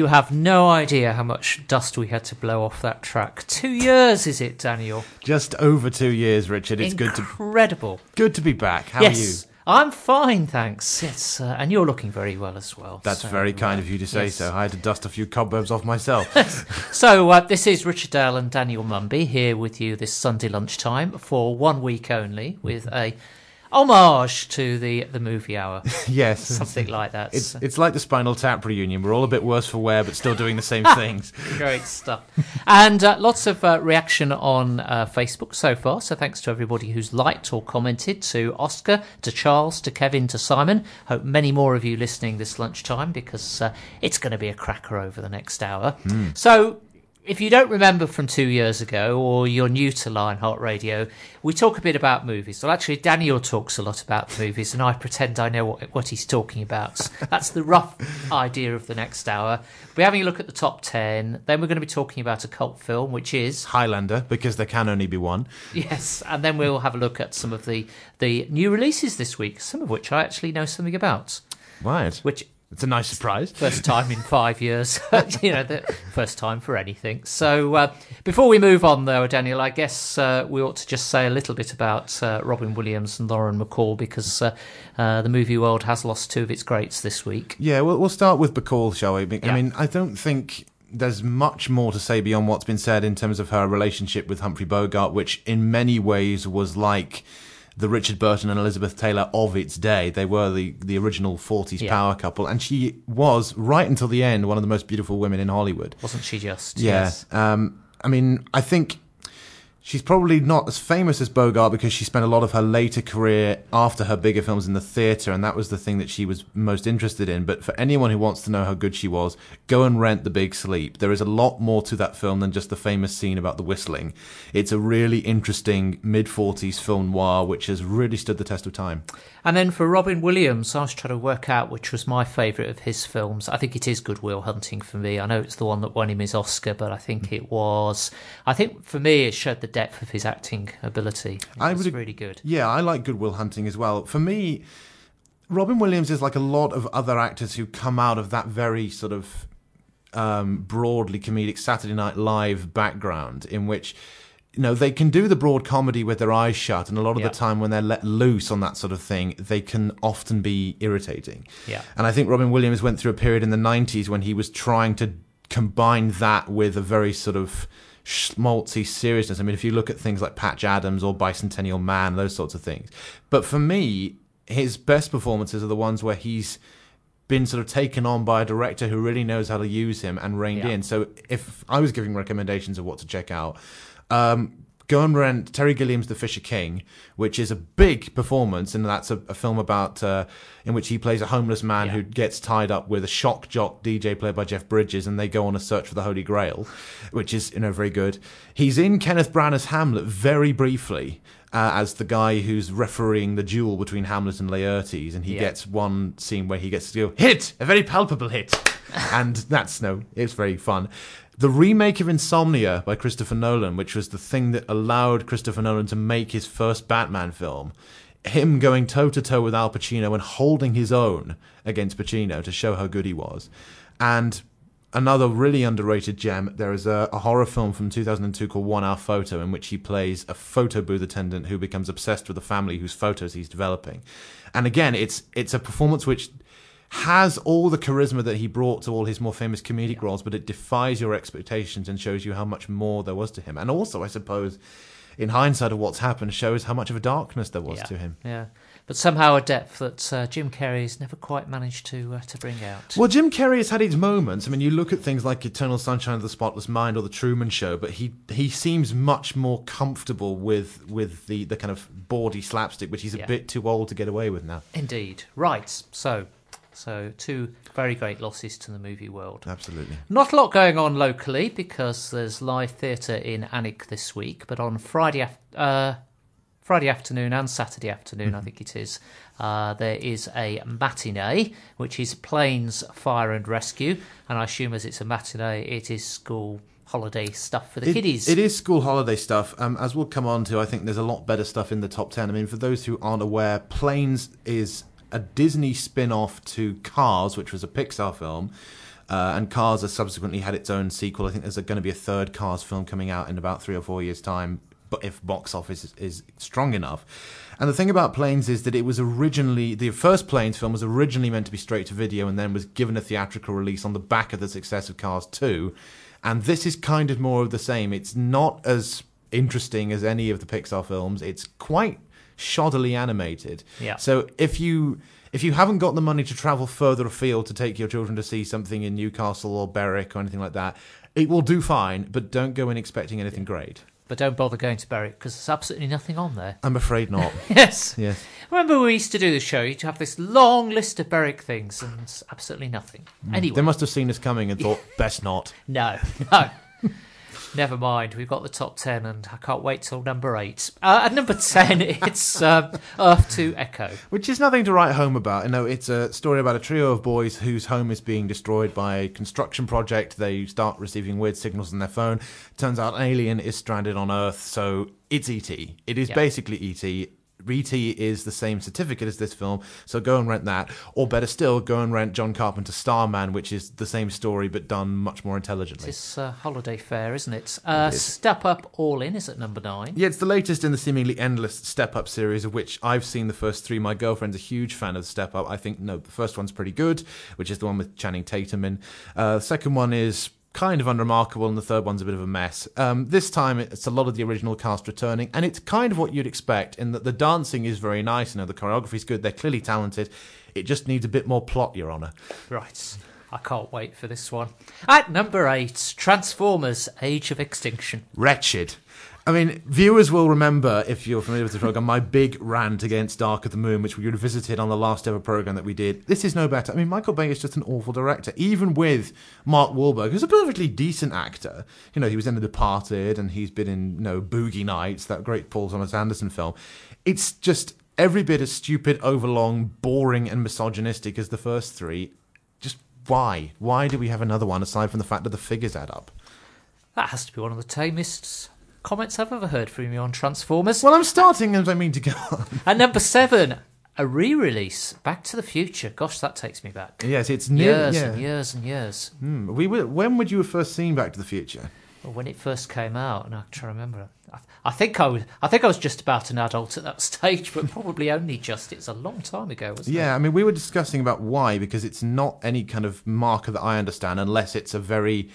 You have no idea how much dust we had to blow off that track. Two years, is it, Daniel? Just over two years, Richard. It's good to Incredible. good to be back. How yes. are you? I'm fine, thanks. Yes, uh, and you're looking very well as well. That's so, very kind uh, of you to say yes. so. I had to dust a few cobwebs off myself. So uh, this is Richard Dale and Daniel Mumby here with you this Sunday lunchtime for one week only with a homage to the the movie hour, yes. something like that. It's it's like the Spinal Tap reunion. We're all a bit worse for wear, but still doing the same things. Great stuff. and uh, lots of uh, reaction on uh, Facebook so far. So thanks to everybody who's liked or commented to Oscar, to Charles, to Kevin, to Simon. Hope many more of you listening this lunchtime because uh, it's going to be a cracker over the next hour. So. If you don't remember from two years ago, or you're new to Lionheart Radio, we talk a bit about movies. Well, actually, Daniel talks a lot about movies, and I pretend I know what, what he's talking about. That's the rough idea of the next hour. We're having a look at the top 10. Then we're going to be talking about a cult film, which is, Highlander, because there can only be one. yes, and then we'll have a look at some of the, the new releases this week, some of which I actually know something about, Right. which It's a nice surprise. First time in five years, you know, the first time for anything. So, uh, before we move on, though, Daniel, I guess uh, we ought to just say a little bit about uh, Robin Williams and Lauren Bacall because uh, uh, the movie world has lost two of its greats this week. Yeah, we'll, we'll start with Bacall, shall we? I Yeah. mean, I don't think there's much more to say beyond what's been said in terms of her relationship with Humphrey Bogart, which in many ways was like the Richard Burton and Elizabeth Taylor of its day. They were the, the original 40s Yeah. power couple, and she was, right until the end, one of the most beautiful women in Hollywood. Wasn't she just? Yeah. Yes. Um, I mean, I think she's probably not as famous as Bogart because she spent a lot of her later career after her bigger films in the theatre, and that was the thing that she was most interested in. But for anyone who wants to know how good she was, go and rent The Big Sleep. There is a lot more to that film than just the famous scene about the whistling. It's a really interesting mid 40s film noir which has really stood the test of time. And then for Robin Williams, I was trying to work out which was my favourite of his films. I think it is Good Will Hunting for me. I know it's the one that won him his Oscar, but I think it was. I think for me, it showed the depth of his acting ability. It I would really good. Yeah, I like Good Will Hunting as well. For me, Robin Williams is like a lot of other actors who come out of that very sort of um, broadly comedic Saturday Night Live background, in which you know they can do the broad comedy with their eyes shut, and a lot of Yeah. the time when they're let loose on that sort of thing, they can often be irritating. Yeah. And I think Robin Williams went through a period in the 90s when he was trying to combine that with a very sort of schmaltzy seriousness. I mean, if you look at things like Patch Adams or Bicentennial Man, those sorts of things. But for me, his best performances are the ones where he's been sort of taken on by a director who really knows how to use him and reined Yeah. in. So if I was giving recommendations of what to check out, um, go and rent Terry Gilliam's The Fisher King, which is a big performance, and that's a, a film about uh, in which he plays a homeless man Yeah. who gets tied up with a shock jock DJ played by Jeff Bridges, and they go on a search for the Holy Grail, which is you know very good. He's in Kenneth Branagh's Hamlet very briefly. Uh, as the guy who's refereeing the duel between Hamlet and Laertes, and he Yeah. gets one scene where he gets to go hit a very palpable hit, and that's no, it's very fun. The remake of Insomnia by Christopher Nolan, which was the thing that allowed Christopher Nolan to make his first Batman film, him going toe to toe with Al Pacino and holding his own against Pacino to show how good he was, and another really underrated gem. There is a, a horror film from 2002 called One Hour Photo, in which he plays a photo booth attendant who becomes obsessed with a family whose photos he's developing. And again, it's it's a performance which has all the charisma that he brought to all his more famous comedic roles, but it defies your expectations and shows you how much more there was to him. And also, I suppose, in hindsight of what's happened, shows how much of a darkness there was yeah. to him. Yeah. But somehow a depth that uh, Jim Carrey's never quite managed to uh, to bring out. Well, Jim Carrey has had his moments. I mean, you look at things like Eternal Sunshine of the Spotless Mind or The Truman Show, but he he seems much more comfortable with with the, the kind of bawdy slapstick, which he's a bit too old to get away with now. Indeed. Right. So, so two very great losses to the movie world. Absolutely. Not a lot going on locally because there's live theatre in Alnwick this week, but on Friday, uh, Friday afternoon and Saturday afternoon, I think it is, uh, there is a matinee, which is Planes Fire and Rescue, and I assume as it's a matinee, it is school holiday stuff for the It- kiddies. It is school holiday stuff. Um, as we'll come on to, I think there's a lot better stuff in the top 10. I mean, for those who aren't aware, Planes is a Disney spin off to Cars, which was a Pixar film. Uh, and Cars has subsequently had its own sequel. I think there's going to be a third Cars film coming out in about three or four years' time, but if box office is, is strong enough. And the thing about Planes is that it was originally the first Planes film was originally meant to be straight to video and then was given a theatrical release on the back of the success of Cars 2. And this is kind of more of the same. It's not as interesting as any of the Pixar films. It's quite shoddily animated. Yeah. So if you if you haven't got the money to travel further afield to take your children to see something in Newcastle or Berwick or anything like that, it will do fine, but don't go in expecting anything great. But don't bother going to Berwick because there's absolutely nothing on there. I'm afraid not. Yes. yes. Remember we used to do the show, you'd have this long list of Berwick things and absolutely nothing. Mm. Anyway. They must have seen us coming and thought, best not. No, no. Never mind. We've got the top ten, and I can't wait till number eight. Uh, at number ten, it's uh, Earth to Echo. Which is nothing to write home about. You know, it's a story about a trio of boys whose home is being destroyed by a construction project. They start receiving weird signals on their phone. Turns out an alien is stranded on Earth, so it's ET. It is Yeah. basically ET. ET is the same certificate as this film, so go and rent that. Or better still, go and rent John Carpenter's Starman, which is the same story but done much more intelligently. It's uh, holiday fair, isn't it? Uh, Step Up All In is at number nine. Yeah, it's the latest in the seemingly endless Step Up series, of which I've seen the first three. My girlfriend's a huge fan of Step Up. I think, no, the first one's pretty good, which is the one with Channing Tatum in. Uh, the second one is kind of unremarkable, and the third one's a bit of a mess. Um, this time, it's a lot of the original cast returning, and it's kind of what you'd expect in that the dancing is very nice, you know, the choreography's good, they're clearly talented. It just needs a bit more plot, Your Honour. Right. I can't wait for this one. At number eight, Transformers Age of Extinction. wretched. I mean, viewers will remember, if you're familiar with the program, my big rant against Dark of the Moon, which we revisited on the last ever program that we did. This is no better. I mean, Michael Bay is just an awful director, even with Mark Wahlberg, who's a perfectly decent actor. You know, he was in The Departed, and he's been in, you know, Boogie Nights, that great Paul Thomas Anderson film. It's just every bit as stupid, overlong, boring, and misogynistic as the first three. Just why? Why do we have another one aside from the fact that the figures add up? That has to be one of the tamest comments I've ever heard from you on Transformers. Well, I'm starting as I mean to go on. At number seven, a re-release, Back to the Future. Gosh, that takes me back. Yes, it's near. Years yeah. and years and years. Hmm. We were, when would you have first seen Back to the Future? Well, when it first came out, and I try to remember. I, I think I was. I think I was just about an adult at that stage, but probably only just. It's a long time ago, wasn't it? Yeah, I mean, we were discussing about why because it's not any kind of marker that I understand, unless it's a very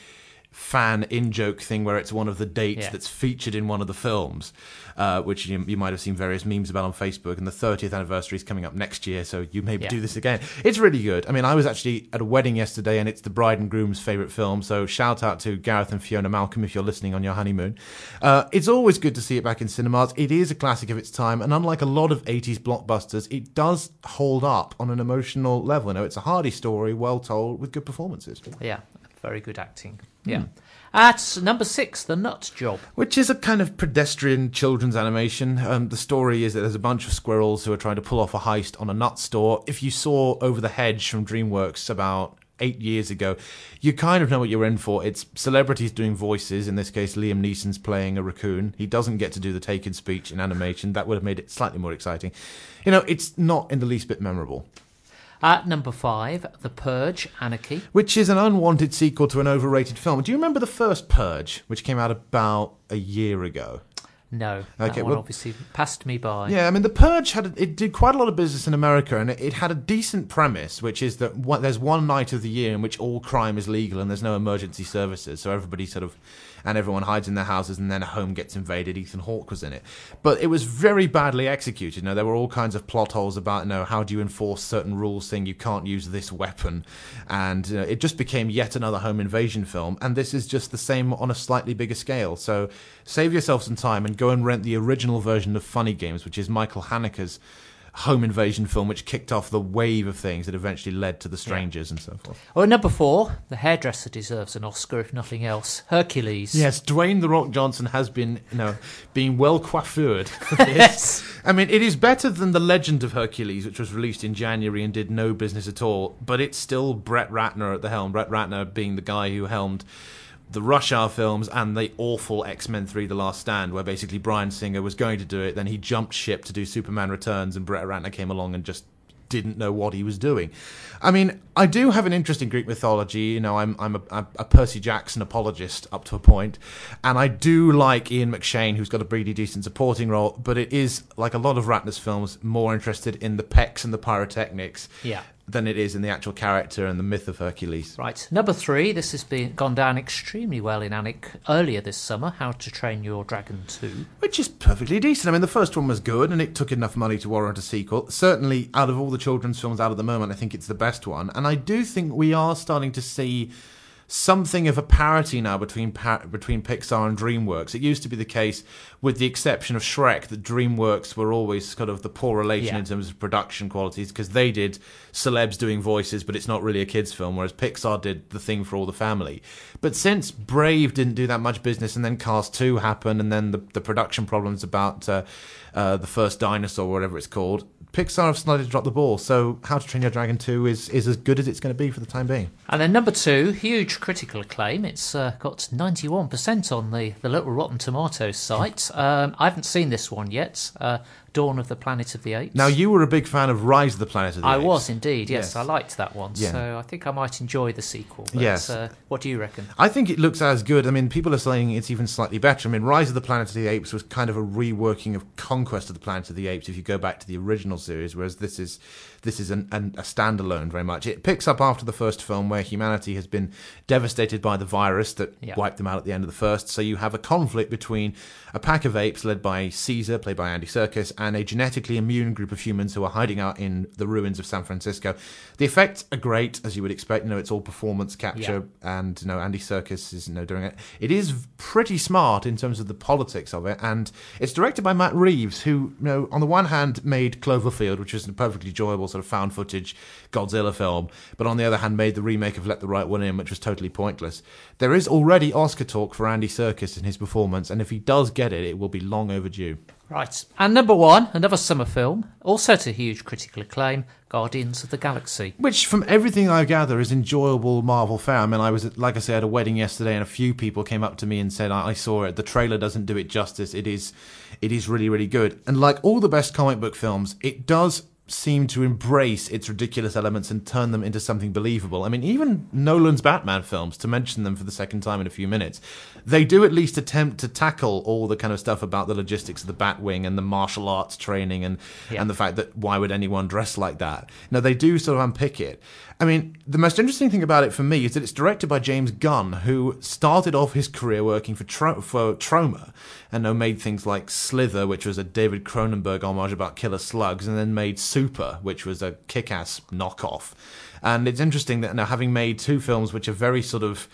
fan in joke thing where it's one of the dates Yeah. that's featured in one of the films, uh, which you, you might have seen various memes about on Facebook. And the 30th anniversary is coming up next year, so you may Yeah. do this again. It's really good. I mean, I was actually at a wedding yesterday, and it's the bride and groom's favorite film. So shout out to Gareth and Fiona Malcolm if you're listening on your honeymoon. Uh, it's always good to see it back in cinemas. It is a classic of its time, and unlike a lot of 80s blockbusters, it does hold up on an emotional level. You know, it's a hardy story, well told, with good performances. Yeah, very good acting. Hmm. Yeah. At number six, The Nut Job. Which is a kind of pedestrian children's animation. Um, the story is that there's a bunch of squirrels who are trying to pull off a heist on a nut store. If you saw Over the Hedge from DreamWorks about eight years ago, you kind of know what you're in for. It's celebrities doing voices. In this case, Liam Neeson's playing a raccoon. He doesn't get to do the taken speech in animation. That would have made it slightly more exciting. You know, it's not in the least bit memorable. At number five, The Purge, Anarchy. Which is an unwanted sequel to an overrated film. Do you remember the first Purge, which came out about a year ago? No, that Okay, one well- obviously passed me by. Yeah, I mean, The Purge had a, it did quite a lot of business in America, and it, it had a decent premise, which is that one, there's one night of the year in which all crime is legal and there's no emergency services, so everybody sort of and everyone hides in their houses, and then a home gets invaded. Ethan Hawke was in it, but it was very badly executed. You know, there were all kinds of plot holes about you know how do you enforce certain rules, saying you can't use this weapon, and you know, it just became yet another home invasion film. And this is just the same on a slightly bigger scale. So save yourself some time and go and rent the original version of Funny Games, which is Michael Haneke's home invasion film, which kicked off the wave of things that eventually led to The Strangers and so forth. Well, number four, The Hairdresser deserves an Oscar, if nothing else. Hercules. Yes, Dwayne the Rock Johnson has been, you know, being well coiffured for this. Yes. I mean, it is better than The Legend of Hercules, which was released in January and did no business at all, but it's still Brett Ratner at the helm. Brett Ratner being the guy who helmed the Rush Hour films and the awful X Men 3 The Last Stand, where basically Bryan Singer was going to do it, then he jumped ship to do Superman Returns, and Brett Ratner came along and just didn't know what he was doing. I mean, I do have an interest in Greek mythology. You know, I'm I'm a, a Percy Jackson apologist up to a point, and I do like Ian McShane, who's got a pretty decent supporting role. But it is like a lot of Ratner's films, more interested in the pecs and the pyrotechnics. Yeah than it is in the actual character and the myth of Hercules. Right. Number three, this has been gone down extremely well in Alnwick earlier this summer, How to Train Your Dragon 2. Which is perfectly decent. I mean, the first one was good and it took enough money to warrant a sequel. Certainly, out of all the children's films out at the moment, I think it's the best one. And I do think we are starting to see something of a parity now between between Pixar and DreamWorks. It used to be the case, with the exception of Shrek, that DreamWorks were always kind of the poor relation yeah. in terms of production qualities because they did celebs doing voices, but it's not really a kids' film. Whereas Pixar did the thing for all the family. But since Brave didn't do that much business, and then Cars Two happened, and then the the production problems about uh, uh, the first dinosaur, whatever it's called, Pixar have started to drop the ball. So How to Train Your Dragon 2 is, is as good as it's going to be for the time being. And then number two, huge critical acclaim. It's uh, got 91% on the, the little Rotten Tomatoes site. Um, I haven't seen this one yet. Uh, Dawn of the Planet of the Apes. Now, you were a big fan of Rise of the Planet of the I Apes. I was indeed, yes, yes. I liked that one. Yeah. So I think I might enjoy the sequel. But, yes. Uh, what do you reckon? I think it looks as good. I mean, people are saying it's even slightly better. I mean, Rise of the Planet of the Apes was kind of a reworking of Conquest of the Planet of the Apes if you go back to the original series, whereas this is this is an, an, a standalone very much. It picks up after the first film where humanity has been devastated by the virus that yeah. wiped them out at the end of the first. So you have a conflict between a pack of apes led by Caesar, played by Andy Serkis, and a genetically immune group of humans who are hiding out in the ruins of San Francisco. The effects are great, as you would expect. You know, it's all performance capture, yeah. and you know Andy Serkis is you know doing it. It is pretty smart in terms of the politics of it, and it's directed by Matt Reeves, who you know on the one hand made Cloverfield, which is a perfectly enjoyable sort of found footage Godzilla film, but on the other hand made the remake of Let the Right One In, which was totally pointless. There is already Oscar talk for Andy Serkis in his performance, and if he does get it, it will be long overdue. Right. And number one, another summer film, also to huge critical acclaim, Guardians of the Galaxy. Which, from everything I gather, is enjoyable Marvel. I mean, I was, at, like I said, at a wedding yesterday, and a few people came up to me and said, I saw it. The trailer doesn't do it justice. It is, it is really, really good. And like all the best comic book films, it does seem to embrace its ridiculous elements and turn them into something believable. I mean, even Nolan's Batman films, to mention them for the second time in a few minutes, they do at least attempt to tackle all the kind of stuff about the logistics of the Batwing and the martial arts training and yeah. and the fact that why would anyone dress like that? Now they do sort of unpick it. I mean, the most interesting thing about it for me is that it's directed by James Gunn, who started off his career working for Tro- for Troma, and now made things like Slither, which was a David Cronenberg homage about killer slugs, and then made Super, which was a kick-ass knockoff. And it's interesting that now having made two films which are very sort of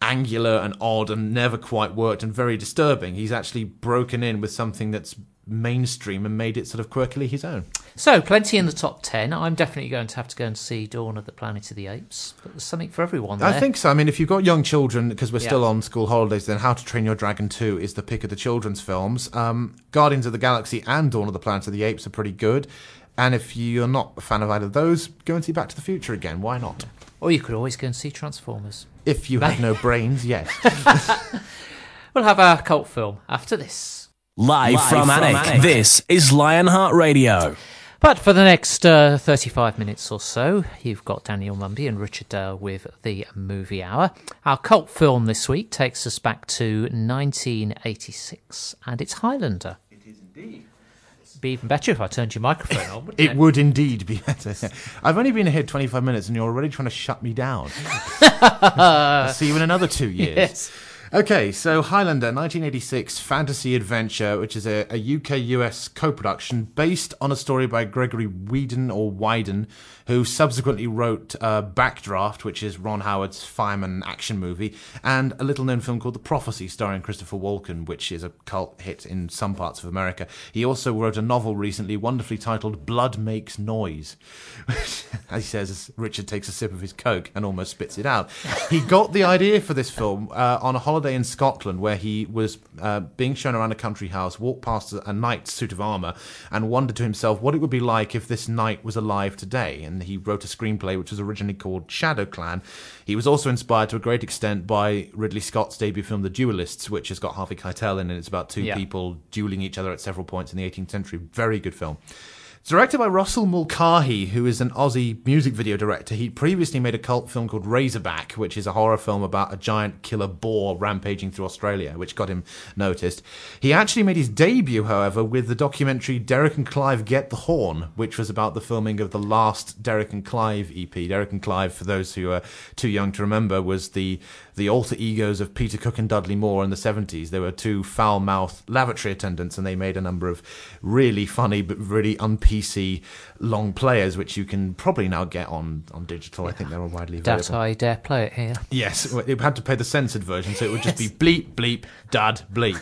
angular and odd and never quite worked and very disturbing, he's actually broken in with something that's mainstream and made it sort of quirkily his own. So, plenty in the top 10. I'm definitely going to have to go and see Dawn of the Planet of the Apes. But there's something for everyone there. I think so. I mean, if you've got young children, because we're yeah. still on school holidays, then How to Train Your Dragon 2 is the pick of the children's films. Um, Guardians of the Galaxy and Dawn of the Planet of the Apes are pretty good. And if you're not a fan of either of those, go and see Back to the Future again. Why not? Or you could always go and see Transformers. If you have no brains, yes. we'll have our cult film after this. Live, Live from, from Alnwick, this is Lionheart Radio. But for the next uh, 35 minutes or so, you've got Daniel Mumby and Richard Dale with the Movie Hour. Our cult film this week takes us back to 1986, and it's Highlander. It is indeed. Be even better if I turned your microphone on, it, it? would indeed be better. I've only been here 25 minutes, and you're already trying to shut me down. See you in another two years. Yes. Okay, so Highlander, 1986 fantasy adventure, which is a, a UK US co production based on a story by Gregory Whedon or Widen, who subsequently wrote uh, Backdraft, which is Ron Howard's fireman action movie, and a little known film called The Prophecy, starring Christopher Walken, which is a cult hit in some parts of America. He also wrote a novel recently, wonderfully titled Blood Makes Noise, which, he says, as Richard takes a sip of his Coke and almost spits it out. He got the idea for this film uh, on a holiday holiday in Scotland where he was uh, being shown around a country house, walked past a knight's suit of armour, and wondered to himself what it would be like if this knight was alive today. And he wrote a screenplay which was originally called Shadow Clan. He was also inspired to a great extent by Ridley Scott's debut film The Duelists, which has got Harvey Keitel in it. It's about two yeah. people dueling each other at several points in the 18th century. Very good film. Directed by Russell Mulcahy, who is an Aussie music video director. He previously made a cult film called Razorback, which is a horror film about a giant killer boar rampaging through Australia, which got him noticed. He actually made his debut, however, with the documentary Derek and Clive Get the Horn, which was about the filming of the last Derek and Clive EP. Derek and Clive, for those who are too young to remember, was the the alter egos of Peter Cook and Dudley Moore in the 70s. They were two foul mouthed lavatory attendants, and they made a number of really funny but really un PC long players, which you can probably now get on, on digital. I think they're all widely available. Doubt I dare play it here. Yes, it had to pay the censored version, so it would just be bleep, bleep, dad, bleep.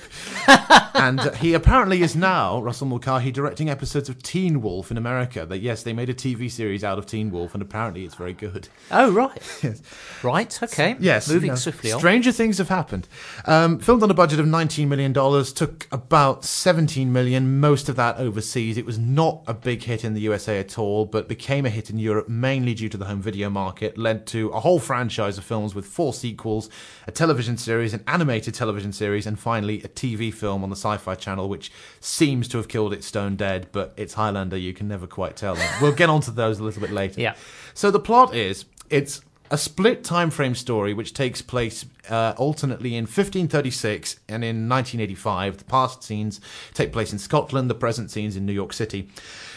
and uh, he apparently is now, Russell Mulcahy, directing episodes of Teen Wolf in America. That Yes, they made a TV series out of Teen Wolf, and apparently it's very good. Oh, right. Right, okay. Yes. Moving you know, swiftly on. Stranger things have happened. Um, filmed on a budget of $19 million, took about 17 million, most of that overseas. It was not a big hit in the USA at all, but became a hit in Europe mainly due to the home video market, led to a whole franchise of films with four sequels, a television series, an animated television series, and finally a TV film on the Sci Fi Channel, which seems to have killed it stone dead, but it's Highlander, you can never quite tell. we'll get onto those a little bit later. Yeah. So the plot is it's a split time frame story which takes place uh, alternately in 1536 and in 1985. The past scenes take place in Scotland, the present scenes in New York City.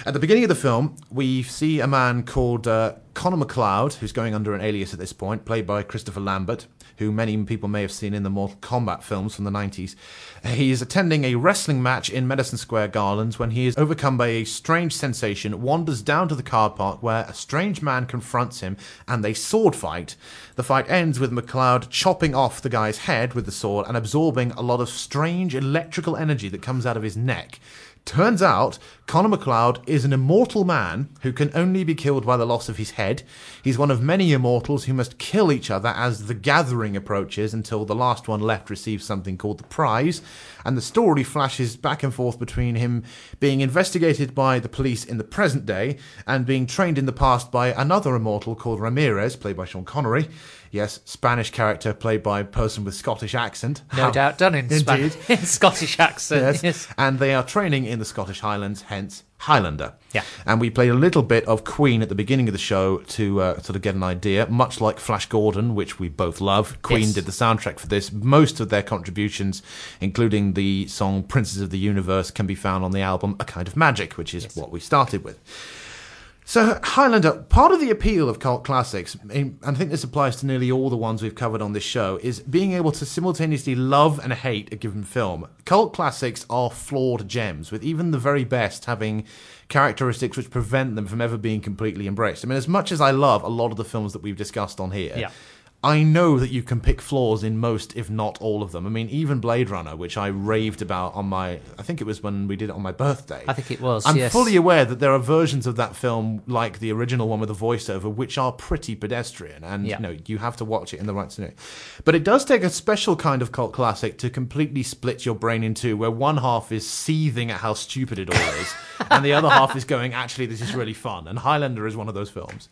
At the beginning of the film, we see a man called uh, Connor MacLeod, who's going under an alias at this point, played by Christopher Lambert, who many people may have seen in the Mortal Kombat films from the 90s. He is attending a wrestling match in Madison Square Gardens when he is overcome by a strange sensation, wanders down to the car park where a strange man confronts him and they sword fight. The fight ends with MacLeod chopping off the guy's head with the sword and absorbing a lot of strange electrical energy that comes out of his neck. Turns out, Connor MacLeod is an immortal man who can only be killed by the loss of his head. He's one of many immortals who must kill each other as the gathering approaches until the last one left receives something called the prize. And the story flashes back and forth between him being investigated by the police in the present day and being trained in the past by another immortal called Ramirez, played by Sean Connery. Yes, Spanish character played by a person with Scottish accent. No How- doubt done in, Indeed. in Scottish accent. Yes. Yes. And they are training in the Scottish Highlands, hence Highlander. Yeah. And we played a little bit of Queen at the beginning of the show to uh, sort of get an idea, much like Flash Gordon, which we both love. Queen Yes. did the soundtrack for this. Most of their contributions, including the song Princes of the Universe, can be found on the album A Kind of Magic, which is what we started with. So, Highlander, part of the appeal of cult classics, and I think this applies to nearly all the ones we've covered on this show, is being able to simultaneously love and hate a given film. Cult classics are flawed gems, with even the very best having characteristics which prevent them from ever being completely embraced. I mean, as much as I love a lot of the films that we've discussed on here, Yeah. I know that you can pick flaws in most, if not all of them. I mean, even Blade Runner, which I raved about on my, I think it was when we did it on my birthday. I think it was, I'm yes. fully aware that there are versions of that film, like the original one with the voiceover, which are pretty pedestrian, and Yeah. you know you have to watch it in the right scenario. But it does take a special kind of cult classic to completely split your brain in two, where one half is seething at how stupid it all is, and the other half is going, actually, this is really fun. And Highlander is one of those films.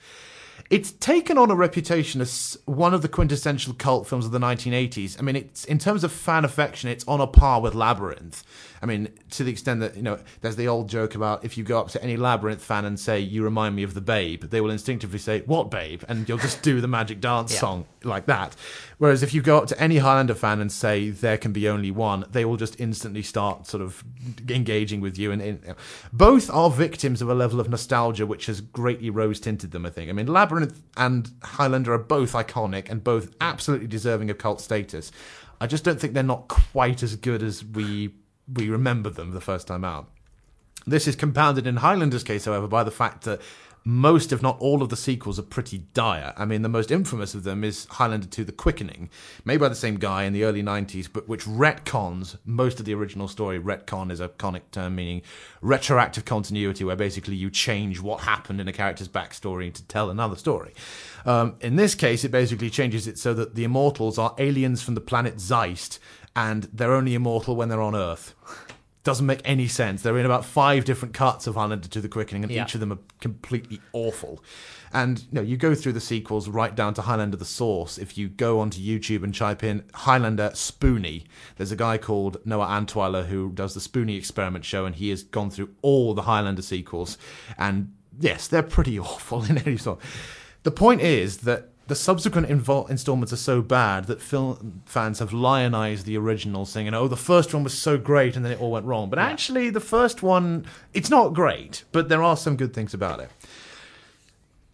It's taken on a reputation as one of the quintessential cult films of the 1980s. I mean, it's in terms of fan affection, it's on a par with Labyrinth. I mean, to the extent that you know, there's the old joke about if you go up to any Labyrinth fan and say, "You remind me of the Babe," they will instinctively say, "What Babe?" and you'll just do the Magic Dance Yeah. song like that. Whereas if you go up to any Highlander fan and say, "There can be only one," they will just instantly start sort of engaging with you. And, and both are victims of a level of nostalgia which has greatly rose tinted them. I think. I mean, Labyrinth and Highlander are both iconic and both absolutely deserving of cult status. I just don't think they're not quite as good as we we remember them the first time out. This is compounded in Highlander's case, however, by the fact that most, if not all, of the sequels are pretty dire. I mean, the most infamous of them is Highlander 2 The Quickening, made by the same guy in the early 90s, but which retcons most of the original story. Retcon is a conic term meaning retroactive continuity, where basically you change what happened in a character's backstory to tell another story. Um, in this case, it basically changes it so that the immortals are aliens from the planet Zeist, and they're only immortal when they're on Earth. Doesn't make any sense. They're in about five different cuts of Highlander 2 the Quickening, and Yeah. each of them are completely awful. And you know, you go through the sequels right down to Highlander the Source. If you go onto YouTube and type in Highlander Spoony, there's a guy called Noah Antwiler who does the Spoony Experiment show, and he has gone through all the Highlander sequels. And yes, they're pretty awful in any sort. The point is that the subsequent invol- installments are so bad that film fans have lionized the original, saying, "Oh, the first one was so great, and then it all went wrong." But actually, the first one, it's not great, but there are some good things about it.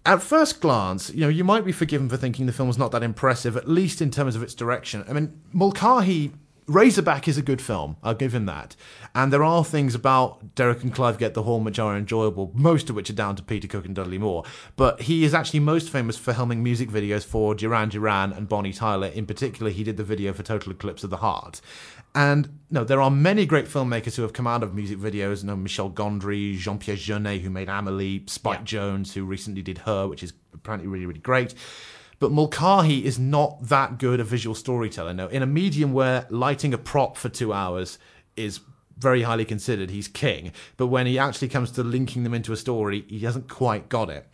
At first glance, you know, you might be forgiven for thinking the film was not that impressive, at least in terms of its direction. I mean, Mulcahy Razorback is a good film. I'll give him that. And there are things about Derek and Clive Get the Horn which are enjoyable, most of which are down to Peter Cook and Dudley Moore. But he is actually most famous for helming music videos for Duran Duran and Bonnie Tyler. In particular, he did the video for Total Eclipse of the Heart. And no, there are many great filmmakers who have come out of music videos. You know, Michel Gondry, Jean-Pierre Jeunet, who made Amelie, Spike Yeah. Jonze, who recently did Her, which is apparently really, really great. But Mulcahy is not that good a visual storyteller. No, in a medium where lighting a prop for two hours is very highly considered, he's king. But when he actually comes to linking them into a story, he hasn't quite got it.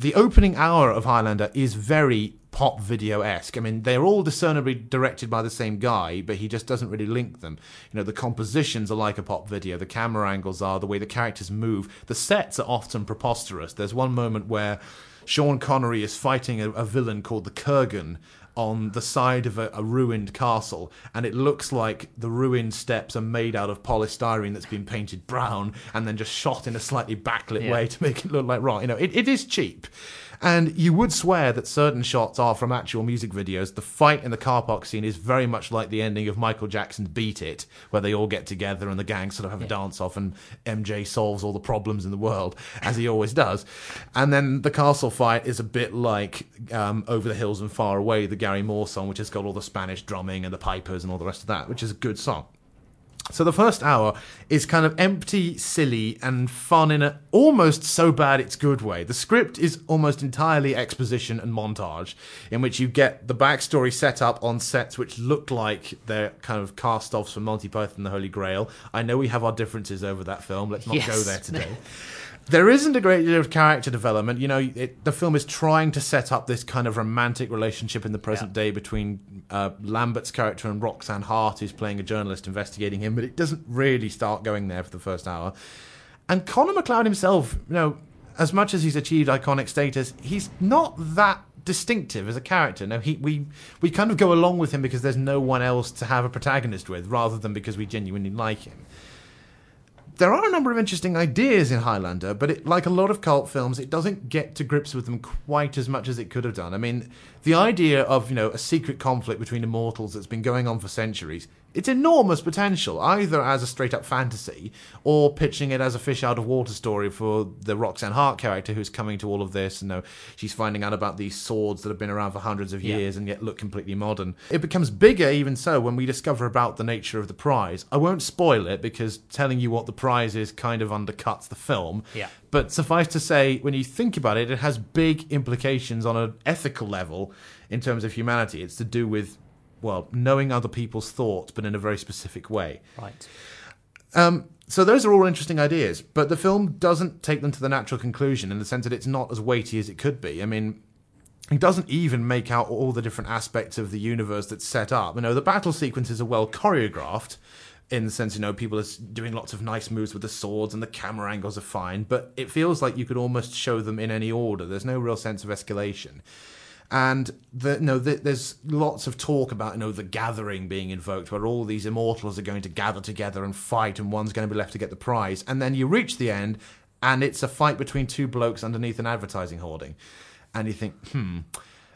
The opening hour of Highlander is very pop video esque. I mean, they're all discernibly directed by the same guy, but he just doesn't really link them. You know, the compositions are like a pop video, the camera angles are, the way the characters move, the sets are often preposterous. There's one moment where Sean Connery is fighting a, a villain called the Kurgan on the side of a, a ruined castle, and it looks like the ruined steps are made out of polystyrene that's been painted brown and then just shot in a slightly backlit Yeah. way to make it look like rock. You know, it, it is cheap. And you would swear that certain shots are from actual music videos. The fight in the car park scene is very much like the ending of Michael Jackson's Beat It, where they all get together and the gang sort of have a dance off and MJ solves all the problems in the world, as he always does. And then the castle fight is a bit like um, Over the Hills and Far Away, the Gary Moore song, which has got all the Spanish drumming and the pipers and all the rest of that, which is a good song. So the first hour is kind of empty, silly, and fun in a almost so bad it's good way. The script is almost entirely exposition and montage, in which you get the backstory set up on sets which look like they're kind of cast-offs from Monty Python and the Holy Grail. I know we have our differences over that film. Let's not Yes. go there today. There isn't a great deal of character development. You know, it, the film is trying to set up this kind of romantic relationship in the present Yeah. day between uh, Lambert's character and Roxanne Hart, who's playing a journalist investigating him, but it doesn't really start going there for the first hour. And Connor MacLeod himself, you know, as much as he's achieved iconic status, he's not that distinctive as a character. No, he we we kind of go along with him because there's no one else to have a protagonist with, rather than because we genuinely like him there are a number of interesting ideas in Highlander, but it, like a lot of cult films, it doesn't get to grips with them quite as much as it could have done. I mean, the idea of you know a secret conflict between immortals that's been going on for centuries, it's enormous potential, either as a straight up fantasy or pitching it as a fish out of water story for the Roxanne Hart character who's coming to all of this. You know, she's finding out about these swords that have been around for hundreds of Yeah. years and yet look completely modern. It becomes bigger even so when we discover about the nature of the prize. I won't spoil it because telling you what the prize is kind of undercuts the film. Yeah. But suffice to say, when you think about it, it has big implications on an ethical level in terms of humanity. It's to do with, well, knowing other people's thoughts, but in a very specific way. Right. Um, so those are all interesting ideas, but the film doesn't take them to the natural conclusion in the sense that it's not as weighty as it could be. I mean, it doesn't even make out all the different aspects of the universe that's set up. You know, the battle sequences are well choreographed in the sense, you know, people are doing lots of nice moves with the swords and the camera angles are fine, but it feels like you could almost show them in any order. There's no real sense of escalation. And the, no, the, there's lots of talk about you know the gathering being invoked, where all these immortals are going to gather together and fight, and one's going to be left to get the prize. And then you reach the end, and it's a fight between two blokes underneath an advertising hoarding, and you think, hmm,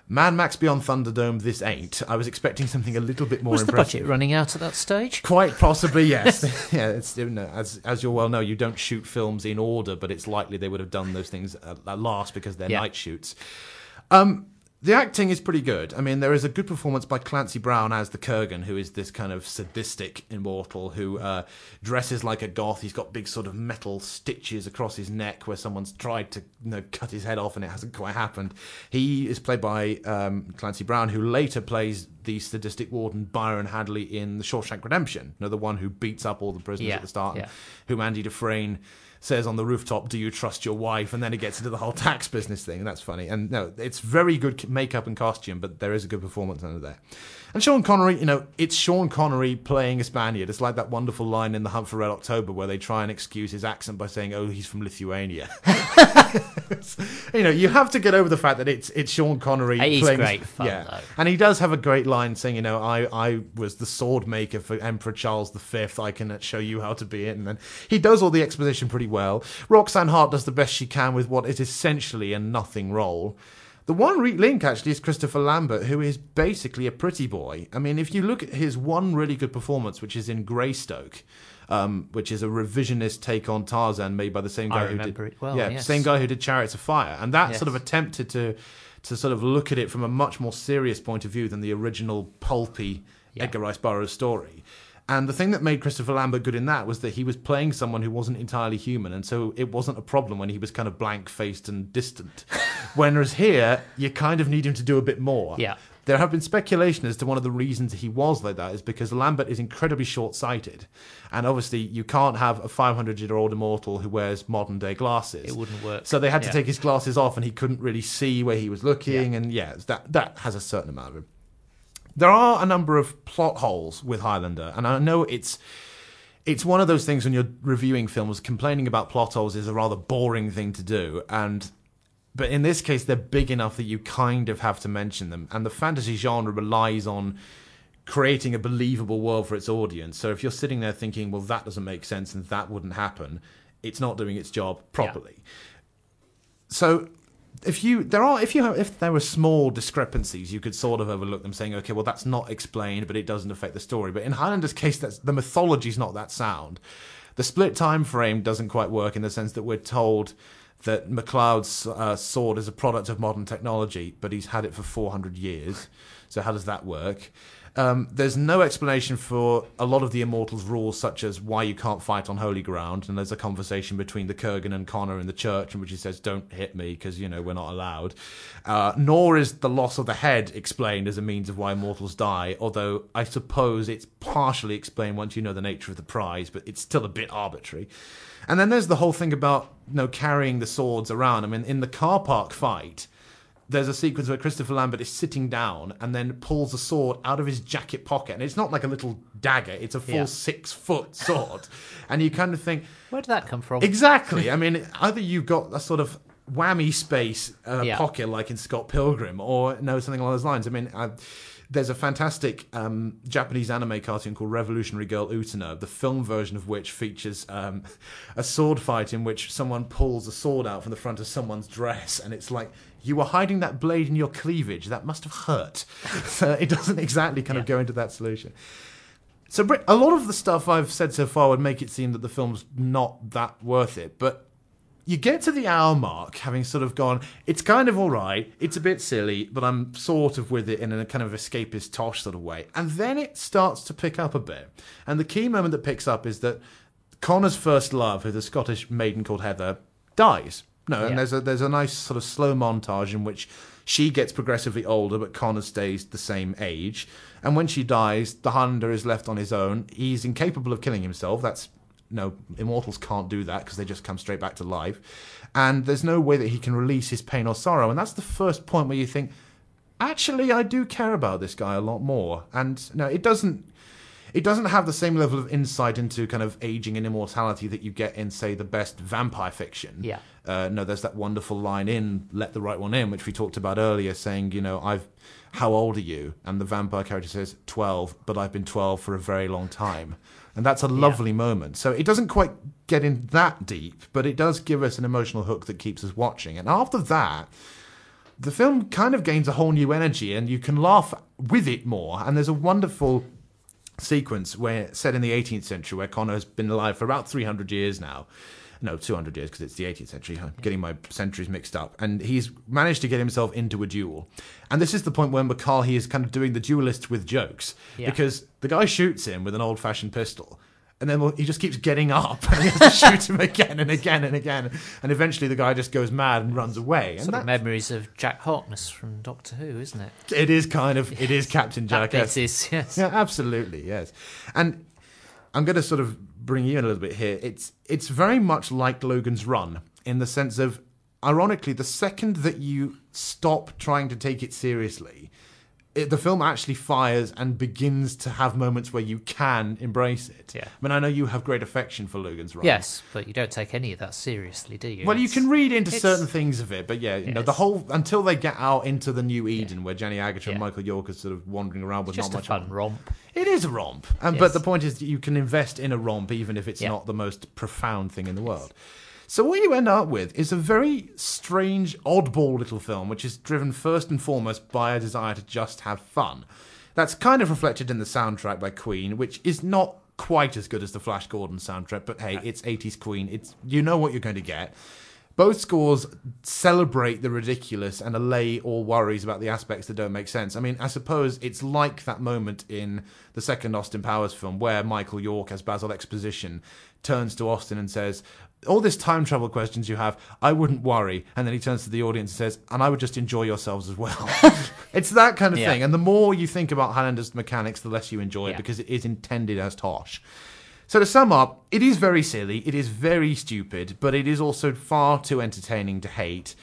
Mad Max Beyond Thunderdome, this ain't. I was expecting something a little bit more Was the impressive. budget running out at that stage? Quite possibly, yes. yeah, it's you know, as as you well know, you don't shoot films in order, but it's likely they would have done those things at, at last because they're Yeah. night shoots. Um, the acting is pretty good. I mean, there is a good performance by Clancy Brown as the Kurgan, who is this kind of sadistic immortal who uh, dresses like a goth. He's got big sort of metal stitches across his neck where someone's tried to you know, cut his head off and it hasn't quite happened. He is played by um, Clancy Brown, who later plays the sadistic warden Byron Hadley in The Shawshank Redemption. You know, the one who beats up all the prisoners Yeah, at the start, yeah. whom Andy Dufresne says on the rooftop, "Do you trust your wife?" And then it gets into the whole tax business thing, and that's funny. And no, it's very good makeup and costume, but there is a good performance under there. And Sean Connery, you know, it's Sean Connery playing a Spaniard. It's like that wonderful line in The Hunt for Red October where they try and excuse his accent by saying, "Oh, he's from Lithuania." you know, you have to get over the fact that it's it's Sean Connery He's playing. great fun, yeah, though. and he does have a great line saying, "You know, I I was the sword maker for Emperor Charles V. I can show you how to be it." And then he does all the exposition pretty well. Roxanne Hart does the best she can with what is essentially a nothing role. The one re- link actually is Christopher Lambert, who is basically a pretty boy. I mean, if you look at his one really good performance, which is in Greystoke, um, which is a revisionist take on Tarzan made by the same guy who did well, yeah, yes. same guy who did Chariots of Fire, and that Yes. sort of attempted to to sort of look at it from a much more serious point of view than the original pulpy Yeah. Edgar Rice Burroughs story. And the thing that made Christopher Lambert good in that was that he was playing someone who wasn't entirely human, and so it wasn't a problem when he was kind of blank faced and distant. Whereas here, you kind of need him to do a bit more. Yeah. There have been speculation as to one of the reasons he was like that is because Lambert is incredibly short sighted. And obviously, you can't have a 500 year old immortal who wears modern day glasses. It wouldn't work. So they had to Yeah. take his glasses off and he couldn't really see where he was looking. And yeah, that, that has a certain amount of him. There are a number of plot holes with Highlander. And I know it's. It's one of those things when you're reviewing films, complaining about plot holes is a rather boring thing to do. And but in this case, they're big enough that you kind of have to mention them. And the fantasy genre relies on creating a believable world for its audience. So if you're sitting there thinking, well, that doesn't make sense and that wouldn't happen, it's not doing its job properly. So if you there are if you have, if there were small discrepancies, you could sort of overlook them, saying, okay, well that's not explained, but it doesn't affect the story. But in Highlander's case, that's the mythology's not that sound. The split time frame doesn't quite work in the sense that we're told that MacLeod's uh, sword is a product of modern technology, but he's had it for 400 years. So how does that work? Um, there's no explanation for a lot of the Immortals' rules, such as why you can't fight on holy ground. And there's a conversation between the Kurgan and Connor in the church, in which he says, "Don't hit me, because you know we're not allowed." Uh, nor is the loss of the head explained as a means of why Immortals die. Although I suppose it's partially explained once you know the nature of the prize, but it's still a bit arbitrary. And then there's the whole thing about you know carrying the swords around. I mean, in the car park fight there's a sequence where Christopher Lambert is sitting down and then pulls a sword out of his jacket pocket. And it's not like a little dagger, it's a full Yeah. six foot sword. and you kind of think, Where did that come from? exactly. I mean, either you've got a sort of whammy space uh, Yeah. pocket like in Scott Pilgrim or no, something along those lines. I mean, I, there's a fantastic um, Japanese anime cartoon called Revolutionary Girl Utena, the film version of which features um, a sword fight in which someone pulls a sword out from the front of someone's dress, and it's like you were hiding that blade in your cleavage. That must have hurt. so it doesn't exactly kind of go into that solution. So Brit- a lot of the stuff I've said so far would make it seem that the film's not that worth it, but you get to the hour mark having sort of gone, it's kind of all right, it's a bit silly, but I'm sort of with it in a kind of escapist tosh sort of way. And then it starts to pick up a bit. And the key moment that picks up is that Connor's first love, who's a Scottish maiden called Heather, dies. No, Yeah. and there's a there's a nice sort of slow montage in which she gets progressively older, but Connor stays the same age. And when she dies, the Highlander is left on his own. He's incapable of killing himself. That's no immortals can't do that because they just come straight back to life. And there's no way that he can release his pain or sorrow. And that's the first point where you think, actually, I do care about this guy a lot more. And no, it doesn't. It doesn't have the same level of insight into kind of aging and immortality that you get in, say, the best vampire fiction. Yeah. Uh, no, there's that wonderful line in "Let the Right One In," which we talked about earlier, saying, you know, I've, how old are you? And the vampire character says, 12, but I've been 12 for a very long time. And that's a lovely moment. So it doesn't quite get in that deep, but it does give us an emotional hook that keeps us watching. And after that, the film kind of gains a whole new energy, and you can laugh with it more. And there's a wonderful sequence where set in the 18th century where Connor has been alive for about 300 years now. No, 200 years because it's the 18th century. I'm getting my centuries mixed up. And he's managed to get himself into a duel. And this is the point where Mulcahy is kind of doing the duelist with jokes Yeah. because the guy shoots him with an old fashioned pistol. And then he just keeps getting up and he has to shoot him again and again and again. And eventually the guy just goes mad and runs away. And Sort of memories of Jack Harkness from Doctor Who, isn't it? it is kind of, it is Captain Jack. bit is, yes. Yeah, absolutely, yes. And I'm going to sort of bring you in a little bit here. It's it's very much like Logan's Run in the sense of, ironically, the second that you stop trying to take it seriously, it, the film actually fires and begins to have moments where you can embrace it. Yeah. I mean, I know you have great affection for Logan's Run. Yes, but you don't take any of that seriously, do you? Well, you can read into certain things of it, but yeah, you know, the whole until they get out into the new Eden, where Jenny Agutter and Michael York are sort of wandering around with just not a much fun on. romp. It is a romp, um, Yes. but the point is that you can invest in a romp even if it's Yeah. not the most profound thing in the world. So what you end up with is a very strange, oddball little film, which is driven first and foremost by a desire to just have fun. That's kind of reflected in the soundtrack by Queen, which is not quite as good as the Flash Gordon soundtrack, but hey, it's 80s Queen. It's you know what you're going to get. Both scores celebrate the ridiculous and allay all worries about the aspects that don't make sense. I mean, I suppose it's like that moment in the second Austin Powers film where Michael York as Basil Exposition turns to Austin and says, all this time travel questions you have, I wouldn't worry. And then he turns to the audience and says, and I would just enjoy yourselves as well. it's that kind of Yeah. thing. And the more you think about Highlander's mechanics, the less you enjoy it because it is intended as tosh. So to sum up, it is very silly, it is very stupid, but it is also far too entertaining to hate.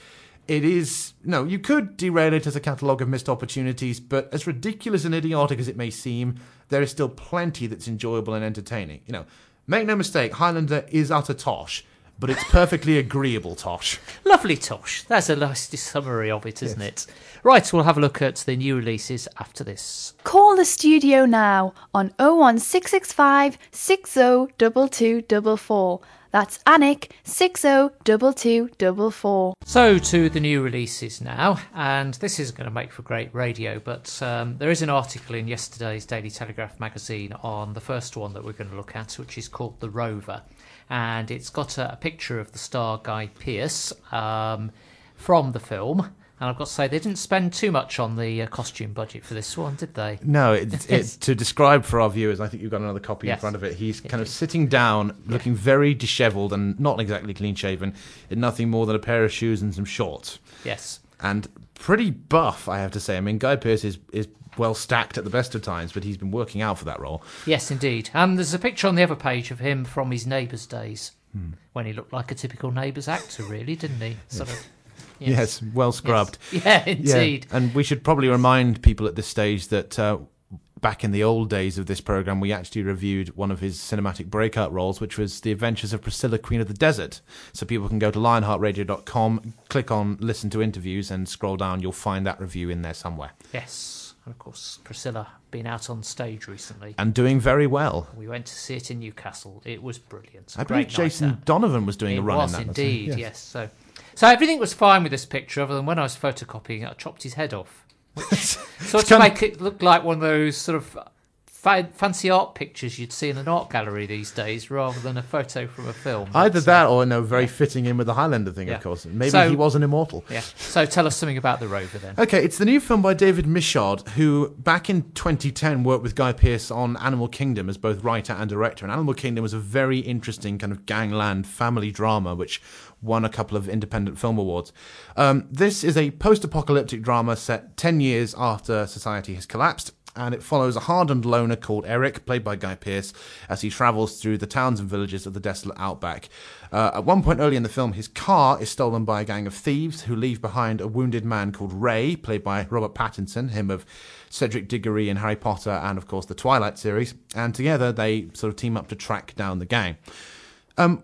It is no, you could derail it as a catalogue of missed opportunities, but as ridiculous and idiotic as it may seem, there is still plenty that's enjoyable and entertaining. You know, make no mistake, Highlander is utter tosh, but it's perfectly agreeable tosh. Lovely Tosh. That's a nice summary of it, isn't it? Right, we'll have a look at the new releases after this. Call the studio now on 01665 602244. That's Alnwick 602244. So to the new releases now, and this isn't going to make for great radio, but um, there is an article in yesterday's Daily Telegraph magazine on the first one that we're going to look at, which is called The Rover, and it's got a, a picture of the star Guy Pearce um, from the film. And I've got to say, they didn't spend too much on the uh, costume budget for this one, did they? No, it's, it's to describe for our viewers. I think you've got another copy in front of it. He's kind of sitting down, looking very dishevelled and not exactly clean shaven, in nothing more than a pair of shoes and some shorts, Yes. and pretty buff. I have to say. I mean, Guy Pearce is is well stacked at the best of times, but he's been working out for that role. Yes, indeed. And there's a picture on the other page of him from his Neighbours days, Hmm. when he looked like a typical Neighbours actor, really, didn't he? Sort of. Yes, well scrubbed. Yes. Yeah, indeed. Yeah. And we should probably remind people at this stage that uh, back in the old days of this program, we actually reviewed one of his cinematic breakout roles, which was The Adventures of Priscilla, Queen of the Desert. So people can go to lionheartradio.com, click on listen to interviews, and scroll down. You'll find that review in there somewhere. Yes. And of course, Priscilla been out on stage recently. And doing very well. We went to see it in Newcastle. It was brilliant. I Great believe Jason there. Donovan was doing It a run was in that. indeed, yes. So, so everything was fine with this picture, other than when I was photocopying it, I chopped his head off, which sort of to make it look like one of those sort of fa- fancy art pictures you'd see in an art gallery these days, rather than a photo from a film. Either uh, that or no, very fitting in with the Highlander thing, Yeah. of course. Maybe So- he was an immortal. Yeah. So tell us something about the rover then. Okay, it's the new film by David Michôd, who back in 2010 worked with Guy Pearce on Animal Kingdom as both writer and director. And Animal Kingdom was a very interesting kind of gangland family drama, which won a couple of independent film awards. Um, this is a post apocalyptic drama set 10 years after society has collapsed. And it follows a hardened loner called Eric, played by Guy Pearce, as he travels through the towns and villages of the desolate outback. Uh, at one point early in the film, his car is stolen by a gang of thieves who leave behind a wounded man called Ray, played by Robert Pattinson, him of Cedric Diggory in Harry Potter and, of course, the Twilight series. And together they sort of team up to track down the gang. Um,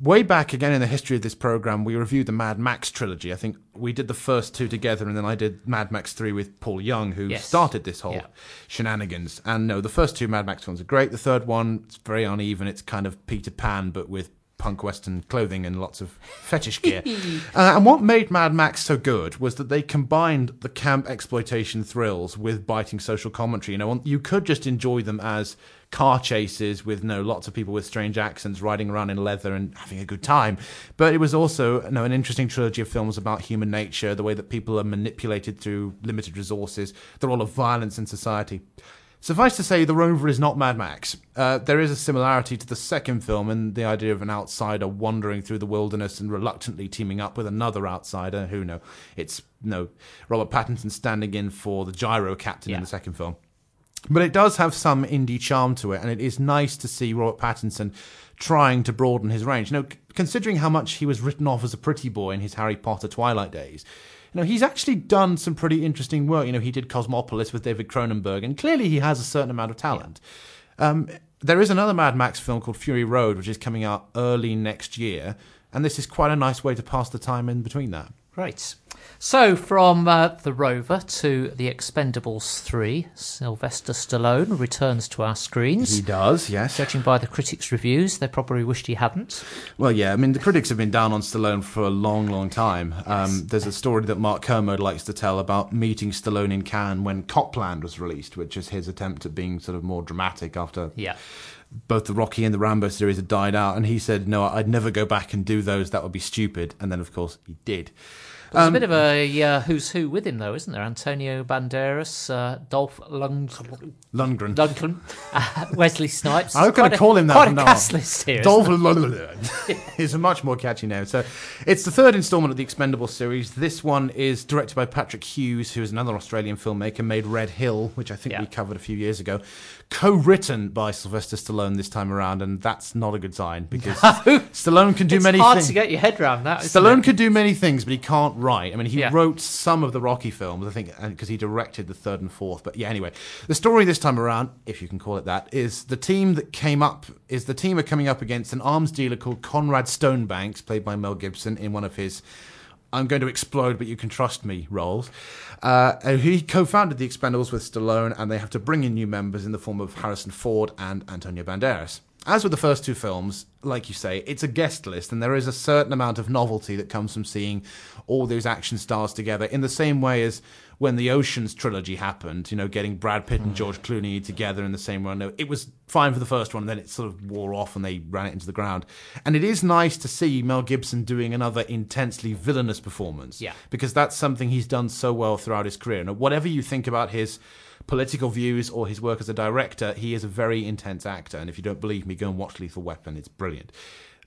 way back again in the history of this program, we reviewed the Mad Max trilogy. I think we did the first two together, and then I did Mad Max 3 with Paul Young, who Yes. started this whole Yeah. shenanigans. And no, the first two Mad Max films are great. The third one, it's very uneven. It's kind of Peter Pan, but with punk western clothing and lots of fetish gear. uh, and what made Mad Max so good was that they combined the camp exploitation thrills with biting social commentary. You know, you could just enjoy them as car chases with no lots of people with strange accents riding around in leather and having a good time. But it was also you know, an interesting trilogy of films about human nature, the way that people are manipulated through limited resources, the role of violence in society. Suffice to say, The Rover is not Mad Max. Uh, there is a similarity to the second film in the idea of an outsider wandering through the wilderness and reluctantly teaming up with another outsider. Who know? It's no Robert Pattinson standing in for the gyro captain in the second film. But it does have some indie charm to it, and it is nice to see Robert Pattinson trying to broaden his range. You know, considering how much he was written off as a pretty boy in his Harry Potter Twilight days, you know, he's actually done some pretty interesting work. You know, he did Cosmopolis with David Cronenberg, and clearly he has a certain amount of talent. Um, there is another Mad Max film called Fury Road, which is coming out early next year, and this is quite a nice way to pass the time in between that. Great. So, from uh, The Rover to The Expendables 3, Sylvester Stallone returns to our screens. He does, yes. Judging by the critics' reviews, they probably wished he hadn't. Well, yeah, I mean, the critics have been down on Stallone for a long, long time. Um, there's a story that Mark Kermode likes to tell about meeting Stallone in Cannes when Cop Land was released, which is his attempt at being sort of more dramatic after Yeah. both the Rocky and the Rambo series had died out. And he said, no, I'd never go back and do those. That would be stupid. And then, of course, he did. There's Um, a bit of a uh, who's who with him, though, isn't there? Antonio Banderas, uh, Dolph Lundgren, Lundgren. Lundgren uh, Wesley Snipes. I'm going to call him that Quite a now cast list here. Dolph Lundgren is a much more catchy name. So it's the third installment of the Expendables series. This one is directed by Patrick Hughes, who is another Australian filmmaker, made Red Hill, which I think Yeah. we covered a few years ago. Co-written by Sylvester Stallone this time around, and that's not a good sign because Stallone can do It's many hard things. to get your head around that. Stallone it? could do many things, but he can't write. I mean, he Yeah. wrote some of the Rocky films, I think, because he directed the third and fourth. But yeah, anyway, the story this time around, if you can call it that, is the team that came up is the team are coming up against an arms dealer called Conrad Stonebanks, played by Mel Gibson in one of his. I'm going to explode, but you can trust me roles. Uh, he co-founded the Expendables with Stallone, and they have to bring in new members in the form of Harrison Ford and Antonio Banderas. As with the first two films, like you say, it's a guest list, and there is a certain amount of novelty that comes from seeing all those action stars together in the same way as when the Oceans trilogy happened, you know, getting Brad Pitt and mm. George Clooney together in the same run. It was fine for the first one, and then it sort of wore off and they ran it into the ground. And it is nice to see Mel Gibson doing another intensely villainous performance. Yeah. Because that's something he's done so well throughout his career. And whatever you think about his political views or his work as a director, he is a very intense actor. And if you don't believe me, go and watch Lethal Weapon. It's brilliant.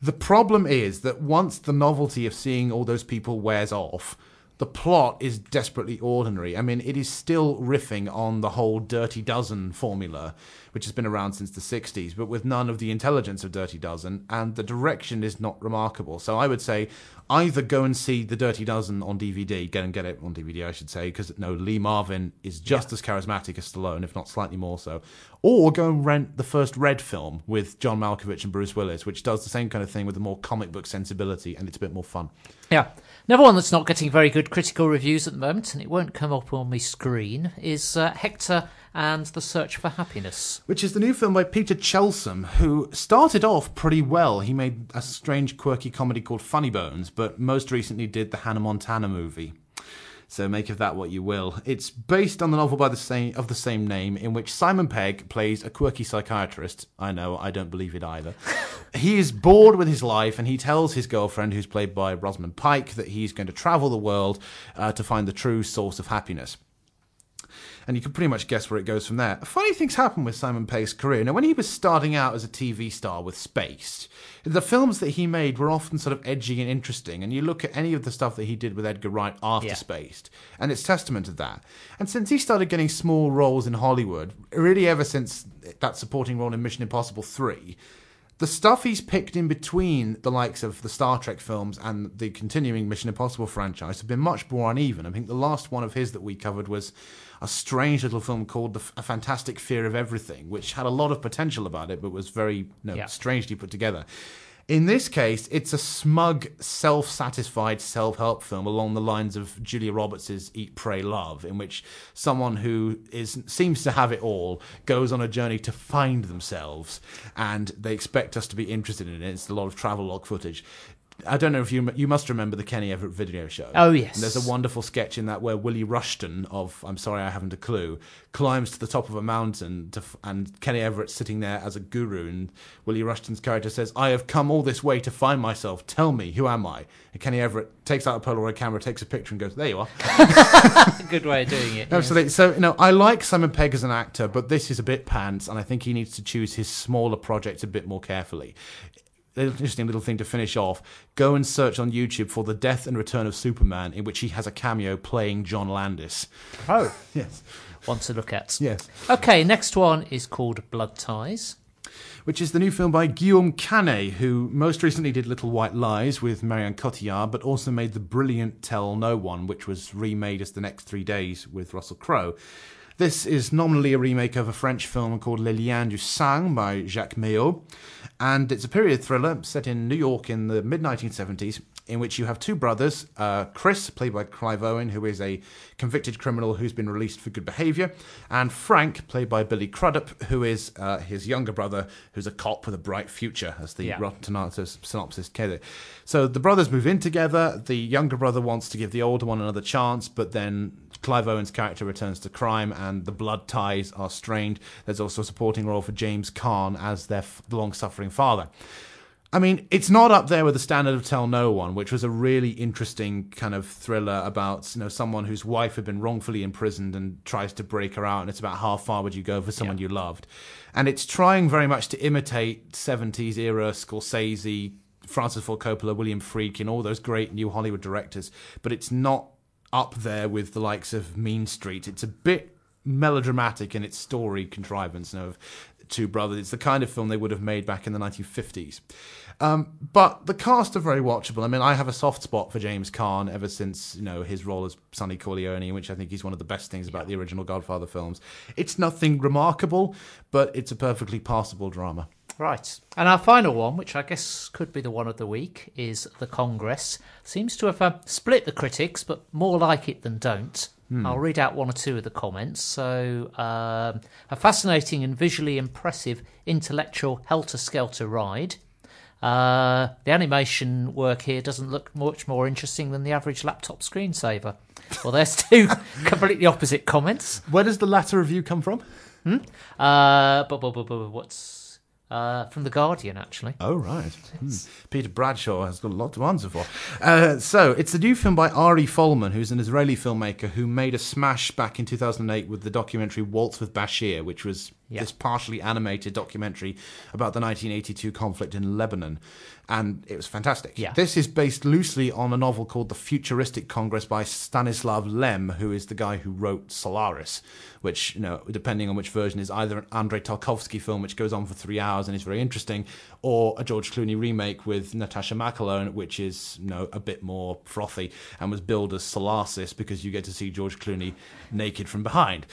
The problem is that once the novelty of seeing all those people wears off, the plot is desperately ordinary. I mean, it is still riffing on the whole Dirty Dozen formula, which has been around since the 60s, but with none of the intelligence of Dirty Dozen, and the direction is not remarkable. So I would say either go and see The Dirty Dozen on DVD, get and get it on DVD, I should say, because no, Lee Marvin is just as charismatic as Stallone, if not slightly more so, or go and rent the first Red film with John Malkovich and Bruce Willis, which does the same kind of thing with a more comic book sensibility, and it's a bit more fun. Yeah. Another one that's not getting very good critical reviews at the moment, and it won't come up on my screen, is uh, Hector and the Search for Happiness. which is the new film by Peter Chelsom, who started off pretty well. He made a strange, quirky comedy called Funny Bones, but most recently did the Hannah Montana movie. So make of that what you will. It's based on the novel by the same of the same name, in which Simon Pegg plays a quirky psychiatrist. I know, I don't believe it either. he is bored with his life, and he tells his girlfriend, who's played by Rosamund Pike, that he's going to travel the world uh, to find the true source of happiness and you can pretty much guess where it goes from there. Funny things happen with Simon Pegg's career. Now, when he was starting out as a TV star with Spaced, the films that he made were often sort of edgy and interesting. And you look at any of the stuff that he did with Edgar Wright after Yeah. Spaced, and it's testament to that. And since he started getting small roles in Hollywood, really ever since that supporting role in Mission Impossible 3, the stuff he's picked in between the likes of the Star Trek films and the continuing Mission Impossible franchise have been much more uneven. I think the last one of his that we covered was a strange little film called the, F- A Fantastic Fear of Everything, which had a lot of potential about it, but was very you know, Yeah. strangely put together. In this case, it's a smug, self satisfied self help film along the lines of Julia Roberts' Eat, Pray, Love, in which someone who is seems to have it all goes on a journey to find themselves, and they expect us to be interested in it. It's a lot of travel log footage. I don't know if you you must remember the Kenny Everett video show. Oh, yes. And there's a wonderful sketch in that where Willie Rushton of I'm sorry I haven't a clue climbs to the top of a mountain to, and Kenny Everett's sitting there as a guru and Willie Rushton's character says I have come all this way to find myself. Tell me who am I? And Kenny Everett takes out a Polaroid camera, takes a picture, and goes there you are. Good way of doing it. yes. Absolutely. So, you know, I like Simon Pegg as an actor, but this is a bit pants, and I think he needs to choose his smaller projects a bit more carefully. An interesting little thing to finish off go and search on YouTube for The Death and Return of Superman, in which he has a cameo playing John Landis. Oh, Yes. one to look at. Yes. Okay, next one is called Blood Ties. Which is the new film by Guillaume Canet, who most recently did Little White Lies with Marion Cotillard, but also made the brilliant Tell No One, which was remade as The Next Three Days with Russell Crowe. This is nominally a remake of a French film called Les Liens du Sang by Jacques Maillot, and it's a period thriller set in New York in the mid 1970s, in which you have two brothers, uh, Chris, played by Clive Owen, who is a convicted criminal who's been released for good behaviour, and Frank, played by Billy Crudup, who is uh, his younger brother, who's a cop with a bright future, as the Yeah. Rotten Tomatoes synopsis said it. So the brothers move in together. The younger brother wants to give the older one another chance, but then Clive Owen's character returns to crime, and the blood ties are strained. There's also a supporting role for James Caan as their f- long-suffering father. I mean, it's not up there with the standard of Tell No One, which was a really interesting kind of thriller about you know someone whose wife had been wrongfully imprisoned and tries to break her out, and it's about how far would you go for someone you loved, and it's trying very much to imitate 70s era Scorsese, Francis Ford Coppola, William Friedkin, and all those great new Hollywood directors, but it's not up there with the likes of Mean Street. It's a bit melodramatic in its story contrivance you know, of two brothers. It's the kind of film they would have made back in the 1950s. Um, but the cast are very watchable. I mean, I have a soft spot for James Caan ever since you know his role as Sonny Corleone, which I think is one of the best things about the original Godfather films. It's nothing remarkable, but it's a perfectly passable drama. Right. And our final one, which I guess could be the one of the week, is The Congress. Seems to have uh, split the critics, but more like it than don't. I'll read out one or two of the comments. So, um, a fascinating and visually impressive intellectual helter skelter ride. Uh, the animation work here doesn't look much more interesting than the average laptop screensaver. Well, there's two completely opposite comments. Where does the latter review come from? Hmm? Uh, but, but, but, but what's uh, from the Guardian actually? Oh, right. Hmm. Peter Bradshaw has got a lot to answer for. Uh, so, it's the new film by Ari Folman, who's an Israeli filmmaker who made a smash back in 2008 with the documentary Waltz with Bashir, which was Yeah. this partially animated documentary about the 1982 conflict in Lebanon. And it was fantastic. Yeah. This is based loosely on a novel called The Futuristic Congress by Stanislav Lem, who is the guy who wrote Solaris, which, you know, depending on which version, is either an Andrei Tarkovsky film, which goes on for three hours and is very interesting, or a George Clooney remake with Natasha McElhone, which is, you know, a bit more frothy and was billed as Solaris because you get to see George Clooney naked from behind.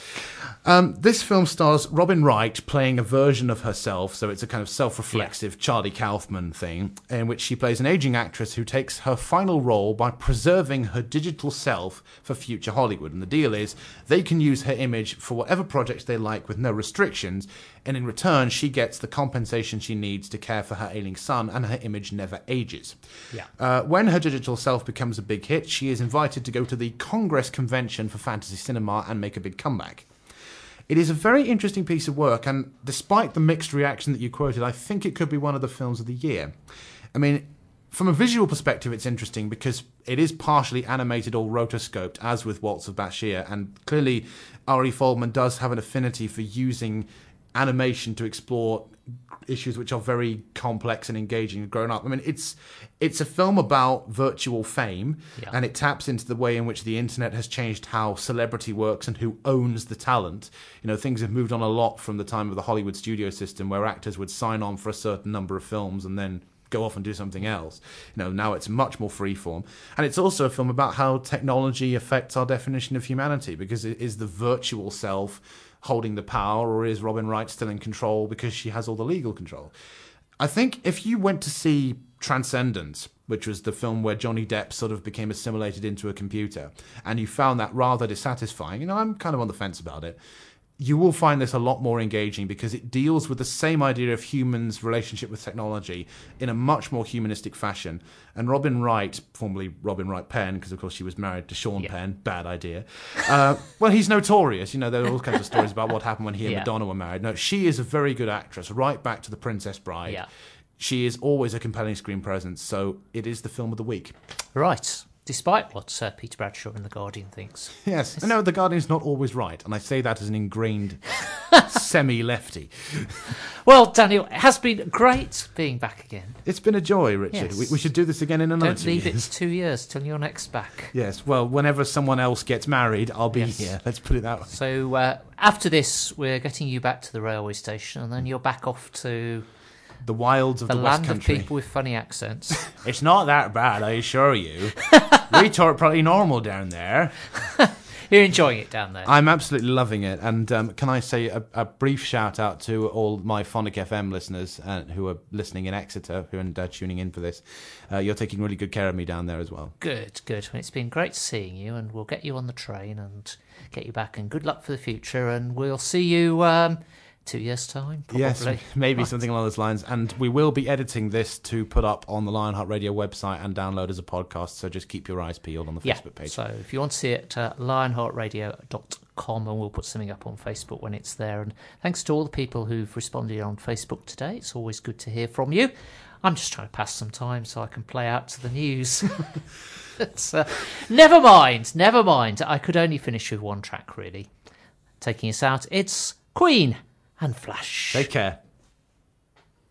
Um, this film stars Robin Wright playing a version of herself, so it's a kind of self-reflexive Charlie Kaufman thing, in which she plays an aging actress who takes her final role by preserving her digital self for future Hollywood. And the deal is they can use her image for whatever projects they like with no restrictions, and in return she gets the compensation she needs to care for her ailing son, and her image never ages. Yeah. Uh, when her digital self becomes a big hit, she is invited to go to the Congress Convention for Fantasy Cinema and make a big comeback. It is a very interesting piece of work, and despite the mixed reaction that you quoted, I think it could be one of the films of the year. I mean, from a visual perspective, it's interesting because it is partially animated or rotoscoped, as with Waltz of Bashir, and clearly Ari Folman does have an affinity for using animation to explore issues which are very complex and engaging and grown up. I mean, it's it's a film about virtual fame, Yeah. and it taps into the way in which the internet has changed how celebrity works and who owns the talent. You know, things have moved on a lot from the time of the Hollywood studio system, where actors would sign on for a certain number of films and then go off and do something else. You know, now it's much more freeform, and it's also a film about how technology affects our definition of humanity because it is the virtual self holding the power, or is Robin Wright still in control because she has all the legal control? I think if you went to see Transcendence, which was the film where Johnny Depp sort of became assimilated into a computer, and you found that rather dissatisfying, you know, I'm kind of on the fence about it. You will find this a lot more engaging because it deals with the same idea of humans' relationship with technology in a much more humanistic fashion. And Robin Wright, formerly Robin Wright Penn, because of course she was married to Sean Yeah. Penn, bad idea. Uh, well, he's notorious. You know, there are all kinds of stories about what happened when he and Yeah. Madonna were married. No, she is a very good actress, right back to The Princess Bride. Yeah. She is always a compelling screen presence, so it is the film of the week. Right. Despite what uh, Peter Bradshaw in The Guardian thinks. Yes, I know the Guardian's not always right, and I say that as an ingrained semi-lefty. Well, Daniel, it has been great being back again. It's been a joy, Richard. Yes. We, we should do this again in another Don't two leave years. it two years till you're next back. Yes, well, whenever someone else gets married, I'll be Yes. here. Let's put it that way. So uh, after this, we're getting you back to the railway station, and then you're back off to The wilds of the the, West land Country. of people with funny accents. It's not that bad, I assure you. we talk pretty normal down there. you're enjoying it down there. I'm absolutely loving it. And um, can I say a, a brief shout out to all my Phonic FM listeners uh, who are listening in Exeter, who are uh, tuning in for this. Uh, you're taking really good care of me down there as well. Good, good. Well, it's been great seeing you, and we'll get you on the train and get you back. And good luck for the future, and we'll see you um, two years' time, probably. Yes, maybe Right. something along those lines. And we will be editing this to put up on the Lionheart Radio website and download as a podcast. So just keep your eyes peeled on the Yeah. Facebook page. So if you want to see it, uh, lionheartradio.com, and we'll put something up on Facebook when it's there. And thanks to all the people who've responded on Facebook today. It's always good to hear from you. I'm just trying to pass some time so I can play out to the news. uh, never mind, never mind. I could only finish with one track, really. Taking us out, it's Queen and Flash. Take care.